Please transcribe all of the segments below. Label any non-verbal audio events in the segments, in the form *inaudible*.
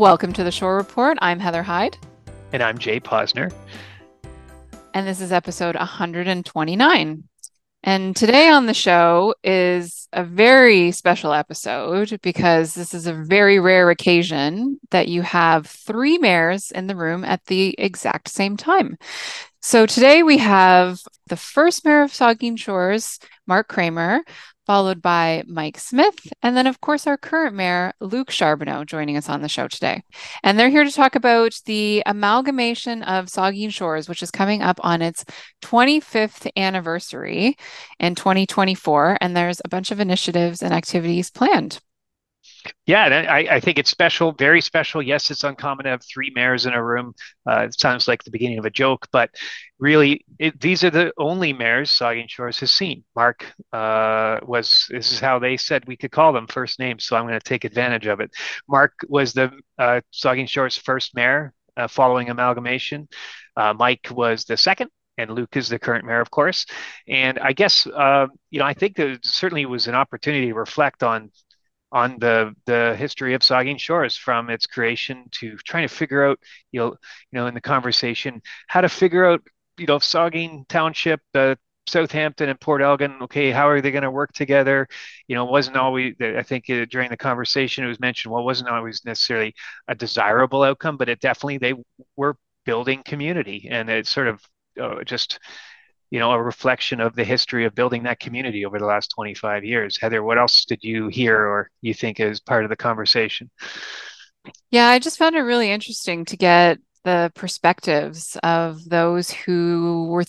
Welcome to the Shore Report. I'm Heather Hyde. And I'm Jay Posner. And this is episode 129. And today on the show is a very special episode because this is a very rare occasion that you have three mayors in the room at the exact same time. So today we have the first mayor of Saugeen Shores, Mark Kraemer, followed by Mike Smith, and then, of course, our current mayor, Luke Charbonneau, joining us on the show today. And they're here to talk about the amalgamation of Saugeen Shores, which is coming up on its 25th anniversary in 2024. And there's a bunch of initiatives and activities planned. Yeah, I, I, think it's special, very special. Yes, it's uncommon to have three mayors in a room. Uh, it sounds like the beginning of a joke, but really, it, these are the only mayors Saugeen Shores has seen. Mark uh, was, this is how they said we could call them first names, so I'm going to take advantage of it. Mark was the uh, Saugeen Shores first mayor uh, following amalgamation. Uh, Mike was the second, and Luke is the current mayor, of course. And I guess, uh, you know, I think there certainly was an opportunity to reflect on on the the history of Saugeen Shores from its creation to trying to figure out you know you know in the conversation how to figure out you know Saugeen Township uh, Southampton and Port Elgin okay how are they going to work together? You know wasn't always I think uh, during the conversation it was mentioned well wasn't always necessarily a desirable outcome but it definitely they were building community and it sort of uh, just you know, a reflection of the history of building that community over the last 25 years. Heather, what else did you hear or you think is part of the conversation? Yeah, I just found it really interesting to get the perspectives of those who were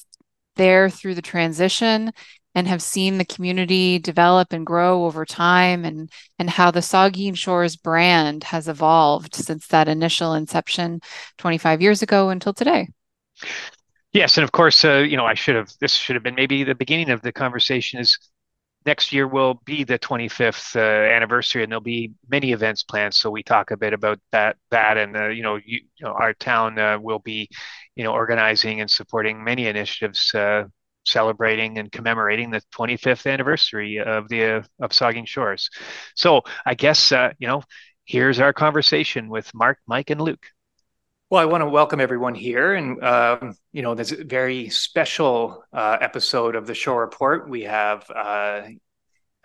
there through the transition and have seen the community develop and grow over time and and how the Saugeen Shores brand has evolved since that initial inception 25 years ago until today. Yes, and of course, uh, you know, I should have. This should have been maybe the beginning of the conversation. Is next year will be the 25th uh, anniversary, and there'll be many events planned. So we talk a bit about that. That, and uh, you know, you, you, know, our town uh, will be, you know, organizing and supporting many initiatives uh, celebrating and commemorating the 25th anniversary of the uh, of Saugeen Shores. So I guess you know, here's our conversation with Mark, Mike, and Luke. Well, I want to welcome everyone here, and um, you know, this very special uh, episode of the Shore Report. We have, uh,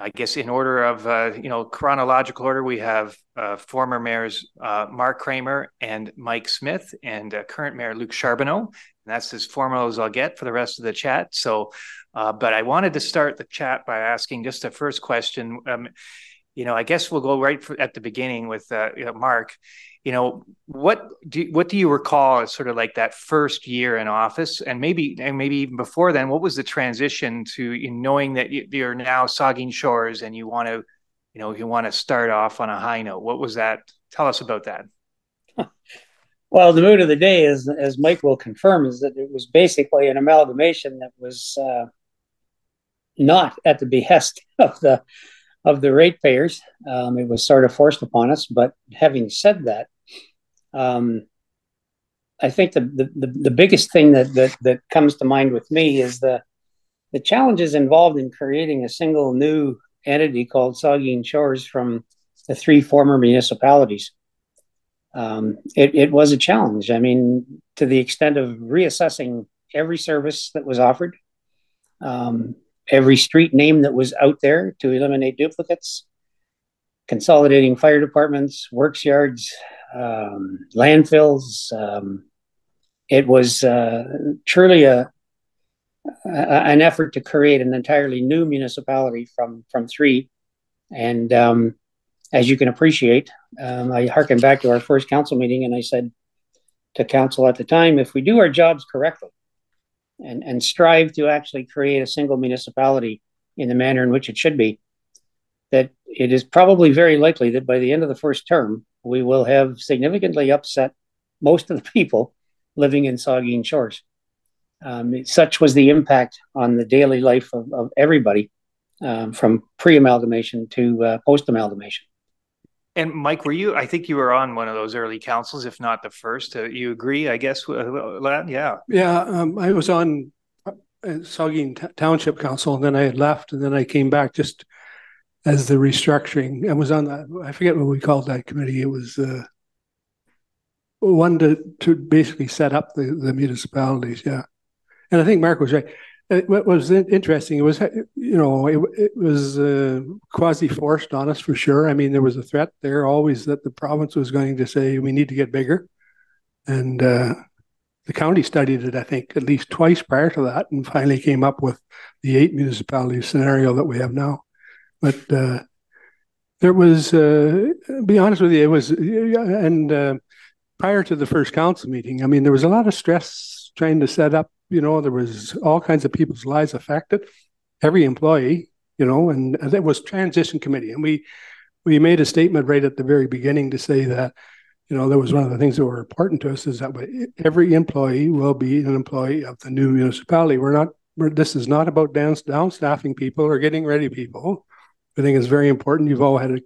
I guess, in order of uh, you know chronological order, we have uh, former mayors uh, Mark Kraemer and Mike Smith, and uh, current mayor Luke Charbonneau. And that's as formal as I'll get for the rest of the chat. So, but I wanted to start the chat by asking just a first question. Um, you know, I guess we'll go right for, at the beginning with Mark you know what do what do you recall as sort of like that first year in office and maybe and maybe even before then what was the transition to knowing that you're now Saugeen Shores and you want to you know you want to start off on a high note what was that tell us about that *laughs* well the mood of the day is as mike will confirm is that it was basically an amalgamation that was uh, not at the behest *laughs* of the of the ratepayers. Um, it was sort of forced upon us. But having said that, um, I think the, the, the biggest thing that, that, that comes to mind with me is the, the challenges involved in creating a single new entity called Saugeen Shores from the three former municipalities. Um, it, it was a challenge. I mean, to the extent of reassessing every service that was offered, um, every street name that was out there to eliminate duplicates, consolidating fire departments, works yards, um, landfills. Um, it was uh, truly a, a, an effort to create an entirely new municipality from from three. And um, as you can appreciate, um, I harken back to our first council meeting, and I said to council at the time, if we do our jobs correctly and, and strive to actually create a single municipality in the manner in which it should be, that it is probably very likely that by the end of the first term, we will have significantly upset most of the people living in Saugeen Shores. Um, such was the impact on the daily life of, of everybody um, from pre amalgamation to uh, post amalgamation. And Mike, were you? I think you were on one of those early councils, if not the first. Uh, you agree? I guess. Uh, yeah. Yeah, um, I was on uh, Saugeen T- Township Council, and then I had left, and then I came back just as the restructuring. I was on that. I forget what we called that committee. It was uh, one to, to basically set up the, the municipalities. Yeah. And I think Mark was right. What was interesting, it was, you know, it, it was uh, quasi forced on us for sure. I mean, there was a threat there always that the province was going to say, we need to get bigger. And uh, the county studied it, I think, at least twice prior to that and finally came up with the eight municipality scenario that we have now. But uh, there was, uh, be honest with you, it was, and uh, prior to the first council meeting, I mean, there was a lot of stress trying to set up, you know, there was all kinds of people's lives affected, every employee, you know, and it was transition committee. And we, we made a statement right at the very beginning to say that, you know, that was one of the things that were important to us is that every employee will be an employee of the new municipality. We're not, we're, this is not about down, down staffing people or getting ready people. I think it's very important. You've all had a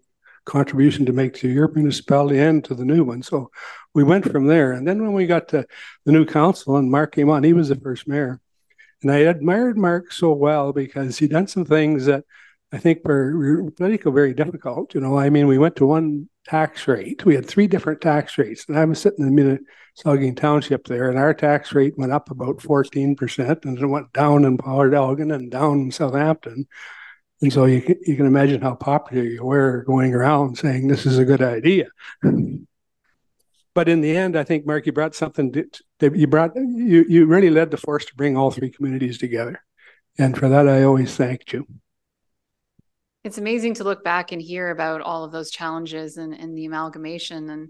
contribution to make to your municipality and to the new one. So we went from there. And then when we got to the new council and Mark came on, he was the first mayor. And I admired Mark so well because he'd done some things that I think were political very difficult. You know, I mean, we went to one tax rate. We had three different tax rates. And I was sitting in Saugeen Township there, and our tax rate went up about 14%, and it went down in Port Elgin and down in Southampton. And so you can, you can imagine how popular you were going around saying this is a good idea. But in the end, I think Mark, you brought something that you brought you you really led the force to bring all three communities together, and for that I always thanked you. It's amazing to look back and hear about all of those challenges and, and the amalgamation. And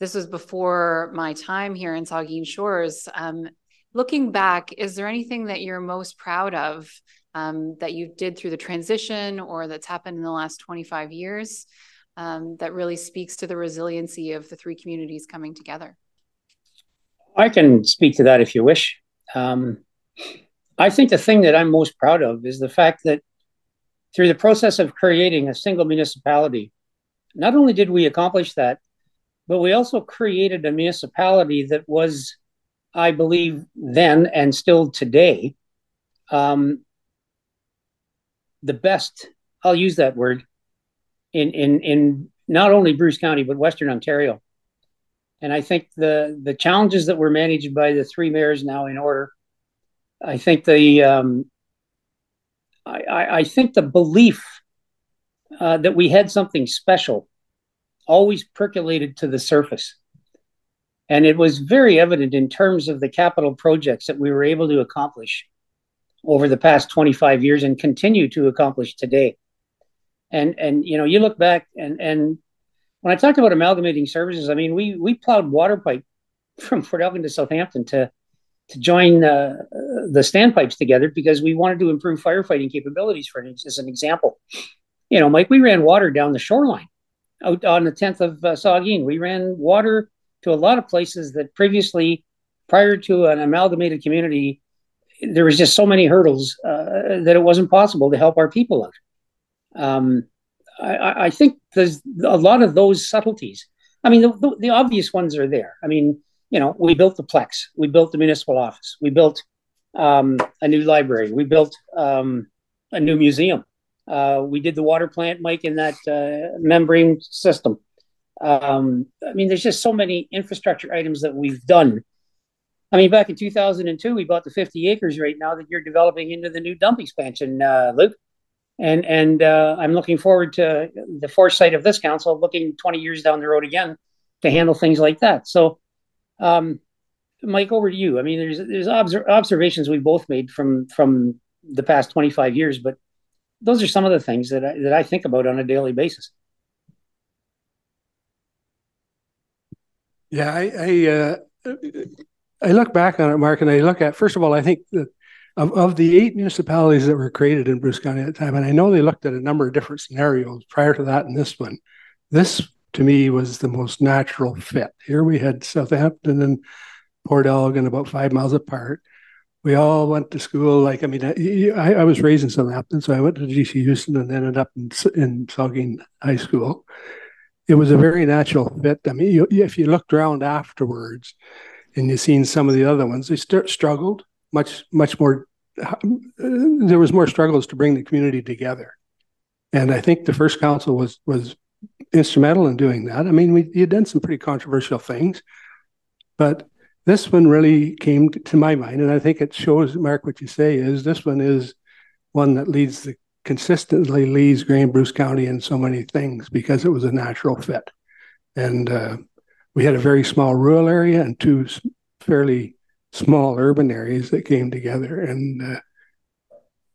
this was before my time here in Saugeen Shores. Um, looking back, is there anything that you're most proud of um, that you did through the transition or that's happened in the last 25 years um, that really speaks to the resiliency of the three communities coming together? I can speak to that if you wish. Um, I think the thing that I'm most proud of is the fact that through the process of creating a single municipality, not only did we accomplish that, but we also created a municipality that was, I believe, then and still today, um, the best, I'll use that word, in, in, in not only Bruce County, but Western Ontario. And I think the, the challenges that were managed by the three mayors now in order, I think the, um, I, I, I think the belief uh, that we had something special always percolated to the surface. And it was very evident in terms of the capital projects that we were able to accomplish over the past 25 years and continue to accomplish today. And and you know, you look back and and when I talked about amalgamating services, I mean we we plowed water pipe *laughs* from Port Elgin to Southampton to to join uh, the standpipes together because we wanted to improve firefighting capabilities. For as an example, you know, Mike, we ran water down the shoreline out on the 10th of uh, Saugeen. We ran water to a lot of places that previously, prior to an amalgamated community, there was just so many hurdles uh, that it wasn't possible to help our people out. Um, I, I, think there's a lot of those subtleties. I mean, the, the, the, obvious ones are there. I mean, you know, we built the Plex, we built the municipal office, we built um, a new library, we built um, a new museum. Uh, we did the water plant, Mike, in that uh, membrane system. Um, I mean, there's just so many infrastructure items that we've done I mean, back in 2002, we bought the 50 acres right now that you're developing into the new dump expansion, uh, Luke. And and uh, I'm looking forward to the foresight of this council, looking 20 years down the road again to handle things like that. So, um, Mike, over to you. I mean, there's there's obser- observations we both made from from the past 25 years, but those are some of the things that I, that I think about on a daily basis. Yeah, I, I uh, I look back on it, Mark, and I look at first of all, I think that of, of the eight municipalities that were created in Bruce County at the time, and I know they looked at a number of different scenarios prior to that and this one. This to me was the most natural fit. Here we had Southampton and Port Elgin about five miles apart. We all went to school. Like I mean, I, I was raised in Southampton, so I went to GC Huston and ended up in, in Saugeen High School. It was a very natural fit. I mean, you, if you looked around afterwards, and you've seen some of the other ones. They st- struggled much, much more. Uh, there was more struggles to bring the community together, and I think the first council was was instrumental in doing that. I mean, we had done some pretty controversial things, But this one really came to my mind, and I think it shows, Mark, what you say is this one is one that leads the consistently leads Grey Bruce County in so many things because it was a natural fit. And uh, we had a very small rural area and two fairly small urban areas that came together. And uh,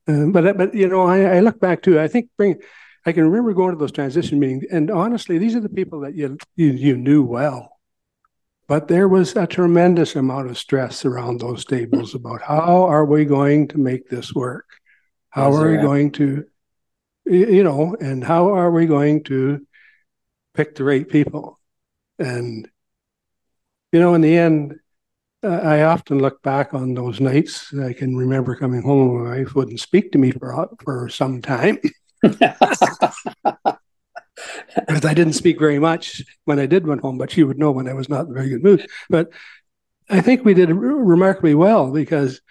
uh, but but you know, I, I look back to I think bring I can remember going to those transition meetings, and honestly, these are the people that you you, you knew well. But there was a tremendous amount of stress around those tables *laughs* about how are we going to make this work? How are we going to, you know, and how are we going to pick the right people? And, you know, in the end, I often look back on those nights. I can remember coming home and my wife wouldn't speak to me for for some time. *laughs* because I didn't speak very much when I did went home, but she would know when I was not in a very good mood. But I think we did remarkably well because,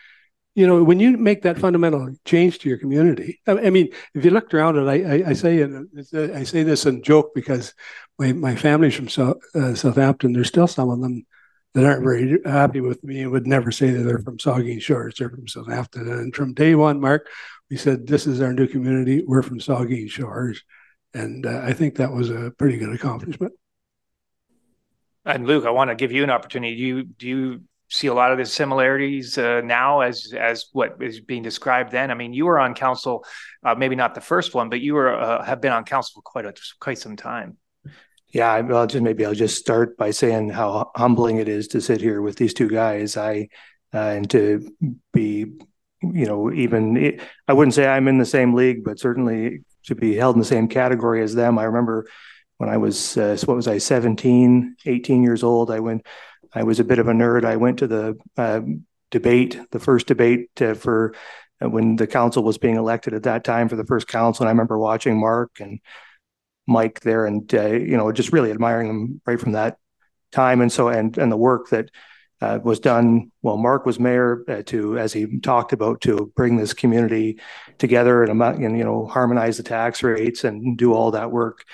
you know, when you make that fundamental change to your community, I, mean, if you looked around I, I, I say it, I say this in joke because my, my family's from South, uh, Southampton. There's still some of them that aren't very happy with me and would never say that they're from Saugeen Shores. They're from Southampton. And from day one, Mark, we said, this is our new community. We're from Saugeen Shores. And uh, I think that was a pretty good accomplishment. And Luke, I want to give you an opportunity. Do you, do you see a lot of the similarities uh, now as as what is being described then? I mean, you were on council, uh, maybe not the first one, but you were uh, have been on council for quite a quite some time. Yeah, well, just maybe I'll just start by saying how humbling it is to sit here with these two guys. I uh, and to be, you know, even I wouldn't say I'm in the same league, but certainly to be held in the same category as them. I remember when I was uh, what was I 17, 18 years old. I went. I was a bit of a nerd. I went to the uh, debate, the first debate uh, for uh, when the council was being elected at that time for the first council. And I remember watching Mark and Mike there, and uh, you know, just really admiring them right from that time. And so, and and the work that uh, was done. while Mark was mayor uh, to, as he talked about, to bring this community together and, and you know harmonize the tax rates and do all that work,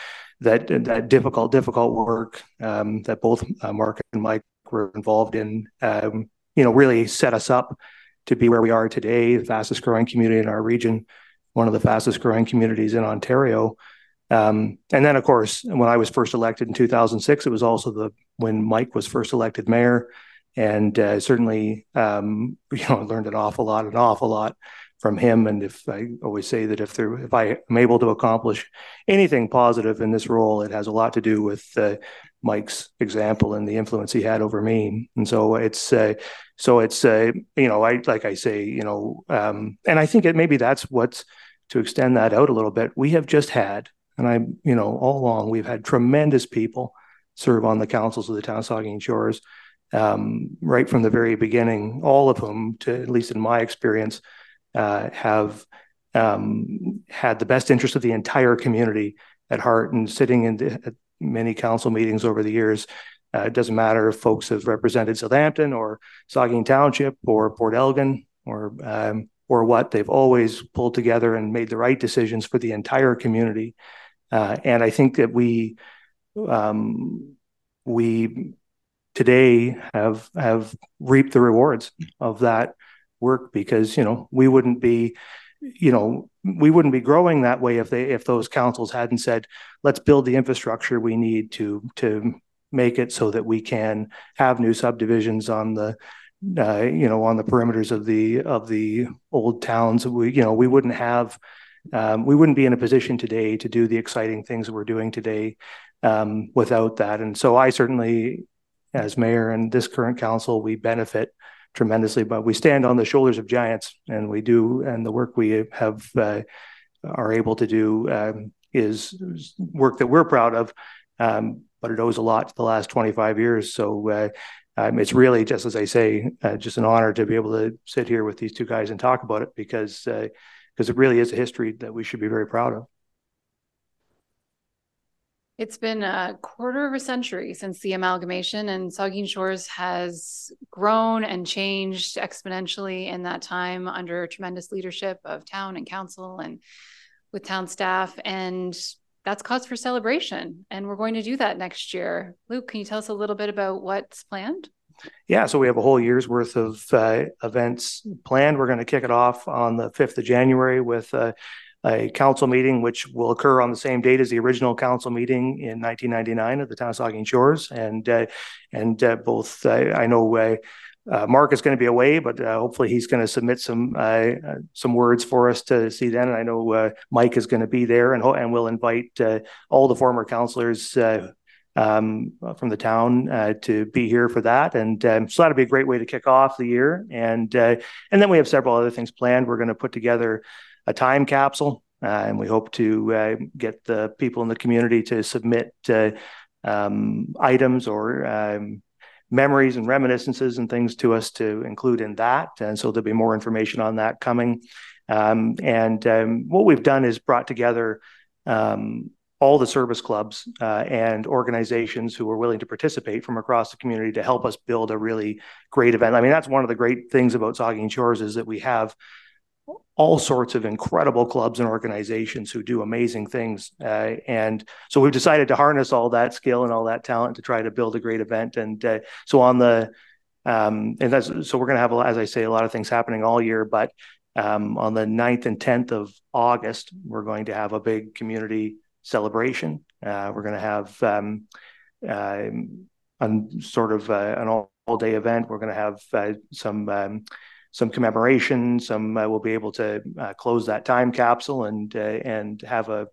that that difficult, difficult work um, that both uh, Mark and Mike were involved in. Um, you know, really set us up to be where we are today, the fastest growing community in our region, one of the fastest growing communities in Ontario. Um, and then, of course, when I was first elected in 2006, it was also the when Mike was first elected mayor, and uh, certainly, um, *laughs* you know, learned an awful lot, an awful lot from him. And if I always say that if there, if I am able to accomplish anything positive in this role, it has a lot to do with uh, Mike's example and the influence he had over me. And so it's, uh, so it's, uh, you know, I like I say, you know, um, and I think it maybe that's what's to extend that out a little bit. We have just had and I, you know, all along we've had tremendous people serve on the councils of the town of Saugeen Shores, um, right from the very beginning. All of whom, to at least in my experience, uh, have um, had the best interest of the entire community at heart. And sitting in the, many council meetings over the years, uh, it doesn't matter if folks have represented Southampton or Saugeen Township or Port Elgin or um, or what. They've always pulled together and made the right decisions for the entire community. Uh, and I think that we um, we today have have reaped the rewards of that work because you know we wouldn't be you know we wouldn't be growing that way if they if those councils hadn't said let's build the infrastructure we need to to make it so that we can have new subdivisions on the uh, you know on the perimeters of the of the old towns we you know we wouldn't have um, we wouldn't be in a position today to do the exciting things we're doing today um, without that. And so I certainly, as mayor and this current council, we benefit tremendously, but we stand on the shoulders of giants and we do, and the work we have uh, are able to do um, is work that we're proud of. Um, but it owes a lot to the last 25 years. So uh, um, it's really just as I say, uh, just an honor to be able to sit here with these two guys and talk about it because uh, because it really is a history that we should be very proud of. It's been a quarter of a century since the amalgamation, and Saugeen Shores has grown and changed exponentially in that time under tremendous leadership of town and council and with town staff. And that's cause for celebration. And we're going to do that next year. Luke, can you tell us a little bit about what's planned? yeah, so we have a whole year's worth of uh, events planned. We're going to kick it off on the 5th of January with uh, a council meeting, which will occur on the same date as the original council meeting in 1999 at the town of Saugeen Shores. And uh, and uh, both, uh, I know uh, Mark is going to be away, but hopefully he's going to submit some some words for us to see then. And I know Mike is going to be there, and and we'll invite all the former councillors um, from the town uh, to be here for that. And um, so that'll be a great way to kick off the year. And uh, and then we have several other things planned. We're going to put together a time capsule, uh, and we hope to uh, get the people in the community to submit uh, um, items or um, memories and reminiscences and things to us to include in that. And so there'll be more information on that coming. Um, and um, what we've done is brought together um, all the service clubs uh, and organizations who are willing to participate from across the community to help us build a really great event. I mean, that's one of the great things about Saugeen Shores is that we have all sorts of incredible clubs and organizations who do amazing things. Uh, and so we've decided to harness all that skill and all that talent to try to build a great event. And uh, so on the, um, and that's, so we're going to have, as I say, a lot of things happening all year, but um, on the 9th and 10th of August, we're going to have a big community celebration. Uh, we're going to have um, uh, sort of uh, an all, all, day event. We're going to have uh, some um, some commemoration. Some uh, we'll be able to uh, close that time capsule and and have a,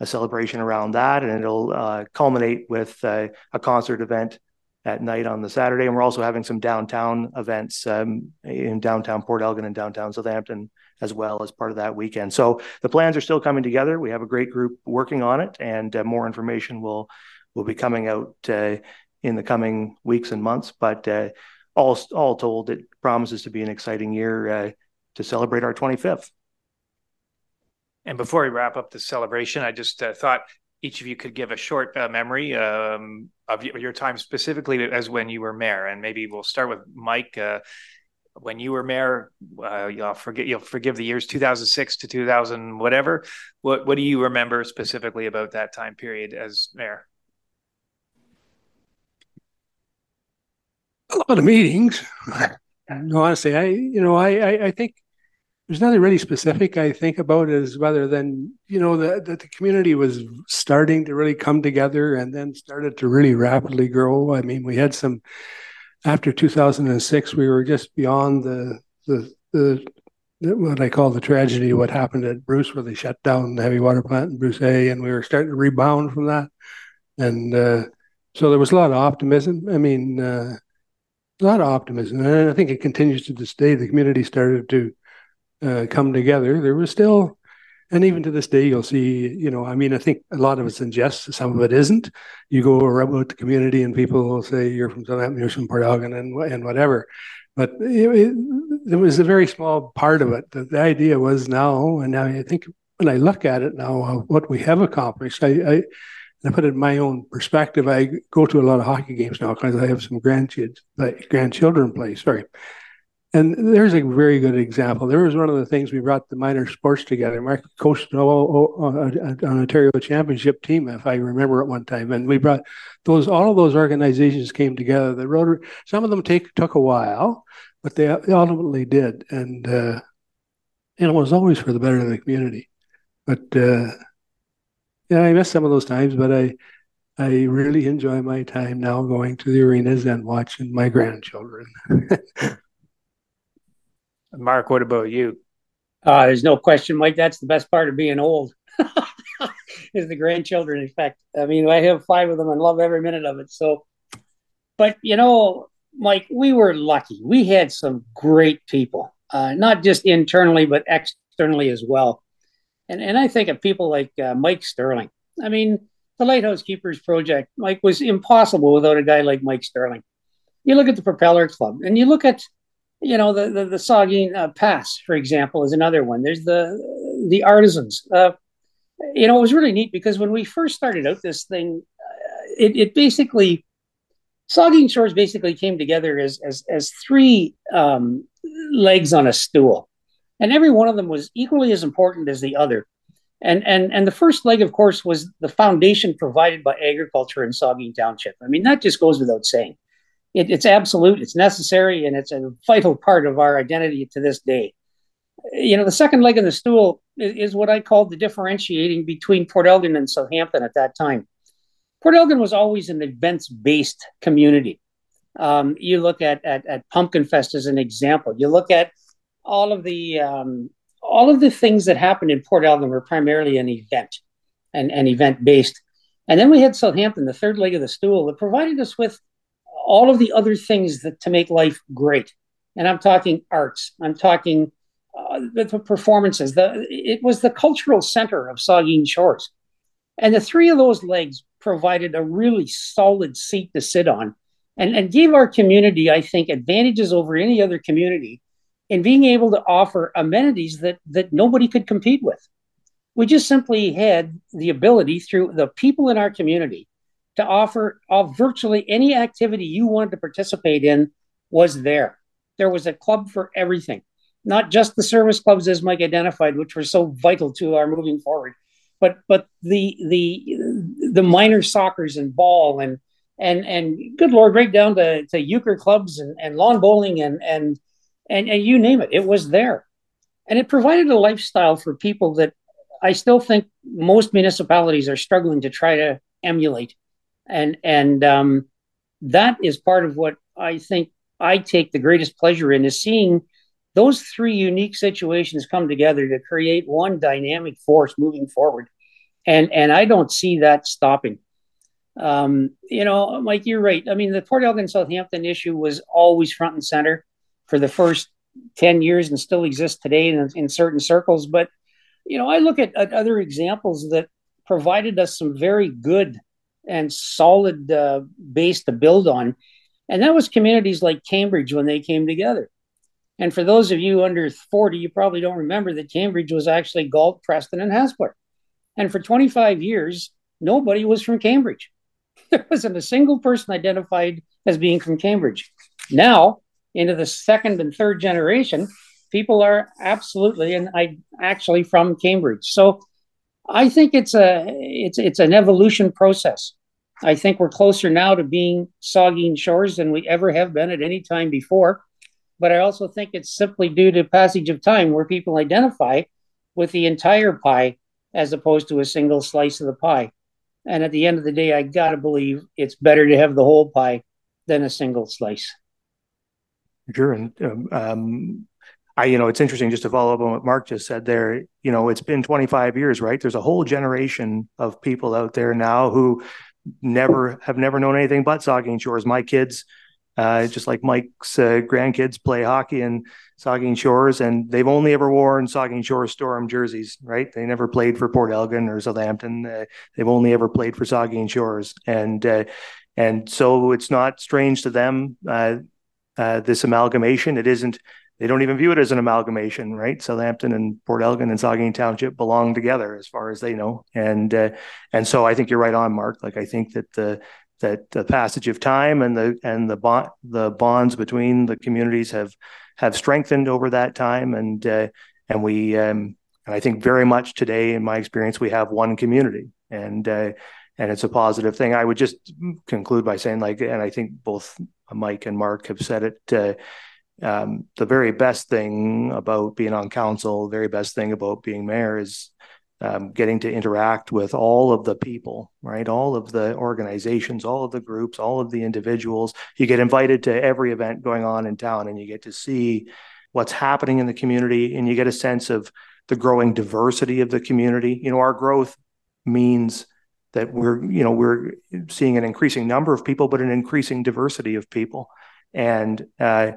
a, celebration around that, and it'll culminate with a concert event at night on the Saturday. And we're also having some downtown events um, in downtown Port Elgin and downtown Southampton as well as part of that weekend. So the plans are still coming together. We have a great group working on it, and uh, more information will will be coming out uh, in the coming weeks and months. But uh, all all told, it promises to be an exciting year uh, to celebrate our 25th. And before we wrap up the celebration, I just uh, thought each of you could give a short uh, memory um, of your time specifically as when you were mayor, and maybe we'll start with Mike when you were mayor, uh, you'll forget you'll forgive the years 2006 to 2000 whatever. What what do you remember specifically about that time period as mayor? A lot of meetings. *laughs* no, honestly, I you know I, I, I think there's nothing really specific I think about as rather than you know that the, the community was starting to really come together and then started to really rapidly grow. I mean, we had some after 2006, we were just beyond the the the what I call the tragedy, what happened at Bruce, where they shut down the heavy water plant in Bruce A, and we were starting to rebound from that. And uh, so there was a lot of optimism. I mean, uh, lot of optimism, and I think it continues to this day. The community started to uh, come together. There was still and even to this day, you'll see, you know, I mean, I think a lot of it's in jest, some of it isn't. You go around the community and people will say you're from Southampton, you're from Port Elgin, and, and whatever. But it, it, it, was a very small part of it. The, the, idea was now, and now I think when I look at it now, uh, what we have accomplished, I, I, I put it in my own perspective. I go to a lot of hockey games now because I have some grandkids, grandchildren play. Sorry, and there's a very good example. There was one of the things we brought the minor sports together. Mark coached an Ontario championship team, if I remember at one time, and we brought those. All of those organizations came together. The Rotary, some of them take took a while, but they ultimately did, and uh, it was always for the better of the community. But uh, yeah, I miss some of those times, but I I really enjoy my time now going to the arenas and watching my grandchildren. *laughs* Mark, what about you? Uh, there's no question, Mike. That's the best part of being old. *laughs* is the grandchildren effect. I mean, I have five of them and love every minute of it. So, but you know, Mike, we were lucky. We had some great people, uh, not just internally but externally as well. And and I think of people like uh, Mike Sterling. I mean, the Lighthouse Keepers project, Mike, was impossible without a guy like Mike Sterling. You look at the Propeller Club, and you look at you know the the, the uh, Pass, for example, is another one. There's the the artisans. Uh, you know, it was really neat because when we first started out this thing, uh, it, it basically Saugeen Shores basically came together as as as three um, legs on a stool, and every one of them was equally as important as the other. And and and the first leg, of course, was the foundation provided by agriculture in Saugeen Township. I mean, that just goes without saying. it, it's absolute, it's necessary, and it's a vital part of our identity to this day. You know, the second leg of the stool is, is what I called the differentiating between Port Elgin and Southampton at that time. Port Elgin was always an events based community. Um, you look at, at, at Pumpkin Fest as an example. You look at all of the um, all of the things that happened in Port Elgin were primarily an event and, an event based. And then we had Southampton, the third leg of the stool, that provided us with all of the other things that to make life great. And I'm talking arts. I'm talking uh, the performances. The it was the cultural center of Saugeen Shores, and the three of those legs provided a really solid seat to sit on, and and gave our community, I think, advantages over any other community in being able to offer amenities that that nobody could compete with. We just simply had the ability through the people in our community to offer uh, virtually any activity you wanted to participate in was there. There was a club for everything, not just the service clubs as Mike identified, which were so vital to our moving forward, but but the the the minor soccers and ball and and and good lord, right down to, to euchre clubs and, and lawn bowling and and and and you name it, it was there, and it provided a lifestyle for people that I still think most municipalities are struggling to try to emulate and and um, that is part of what I think I take the greatest pleasure in is seeing those three unique situations come together to create one dynamic force moving forward, and and I don't see that stopping. Um, you know, Mike, you're right. I mean, the Port Elgin Southampton issue was always front and center for the first ten years, and still exists today in, in certain circles. But you know, I look at, at other examples that provided us some very good and solid uh, base to build on. And that was communities like Cambridge when they came together. And for those of you under 40, you probably don't remember that Cambridge was actually Galt, Preston, and Hespeler. And for 25 years, nobody was from Cambridge. *laughs* There wasn't a single person identified as being from Cambridge. Now, into the second and third generation, people are absolutely and I actually from Cambridge. So I think it's a it's it's an evolution process. I think we're closer now to being Saugeen Shores than we ever have been at any time before. But I also think it's simply due to passage of time where people identify with the entire pie as opposed to a single slice of the pie. And at the end of the day, I gotta believe it's better to have the whole pie than a single slice. Sure, and um, um I, you know, it's interesting just to follow up on what Mark just said there. You know, it's been 25 years, right? There's a whole generation of people out there now who never have never known anything but Saugeen Shores. My kids, uh, just like Mike's uh, grandkids, play hockey in Saugeen Shores, and they've only ever worn Saugeen Shores Storm jerseys, right? They never played for Port Elgin or Southampton. Uh, they've only ever played for Saugeen Shores, and uh, and so it's not strange to them uh, this amalgamation. It isn't they don't even view it as an amalgamation, right? Southampton and Port Elgin and Saugeen Township belong together as far as they know, and uh, and so I think you're right on, Mark. Like I think that the that the passage of time and the and the bond the bonds between the communities have have strengthened over that time, and uh, and we um, and I think very much today, in my experience, we have one community, and uh, and it's a positive thing. I would just conclude by saying, like, and I think both Mike and Mark have said it uh, um, the very best thing about being on council, the very best thing about being mayor is um, getting to interact with all of the people, right? All of the organizations, all of the groups, all of the individuals. You get invited to every event going on in town and you get to see what's happening in the community and you get a sense of the growing diversity of the community. You know, our growth means that we're, you know, we're seeing an increasing number of people, but an increasing diversity of people. And uh,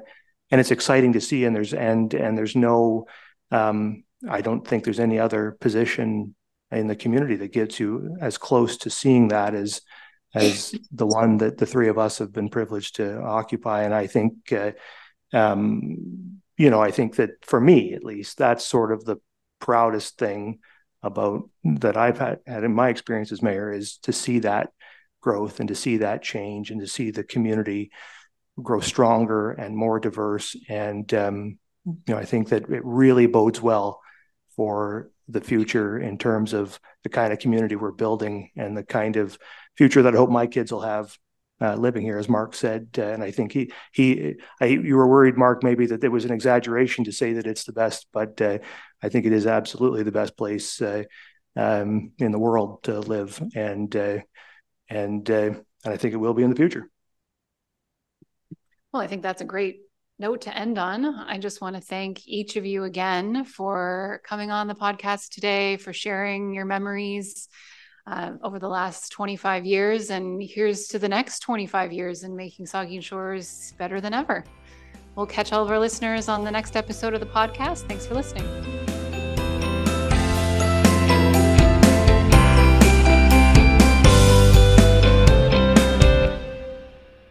and it's exciting to see. And there's and and there's no, um, I don't think there's any other position in the community that gets you as close to seeing that as as the one that the three of us have been privileged to occupy. And I think, uh, um, you know, I think that for me at least, that's sort of the proudest thing about that I've had, had in my experience as mayor is to see that growth and to see that change and to see the community grow stronger and more diverse. And um, you know, I think that it really bodes well for the future in terms of the kind of community we're building and the kind of future that I hope my kids will have uh, living here, as Mark said. Uh, and I think he he I, you were worried, Mark, maybe that there was an exaggeration to say that it's the best, but uh, I think it is absolutely the best place uh, um, in the world to live, and uh, and and I think it will be in the future. Well, I think that's a great note to end on. I just want to thank each of you again for coming on the podcast today, for sharing your memories uh, over the last 25 years. And here's to the next 25 years and making Saugeen Shores better than ever. We'll catch all of our listeners on the next episode of the podcast. Thanks for listening.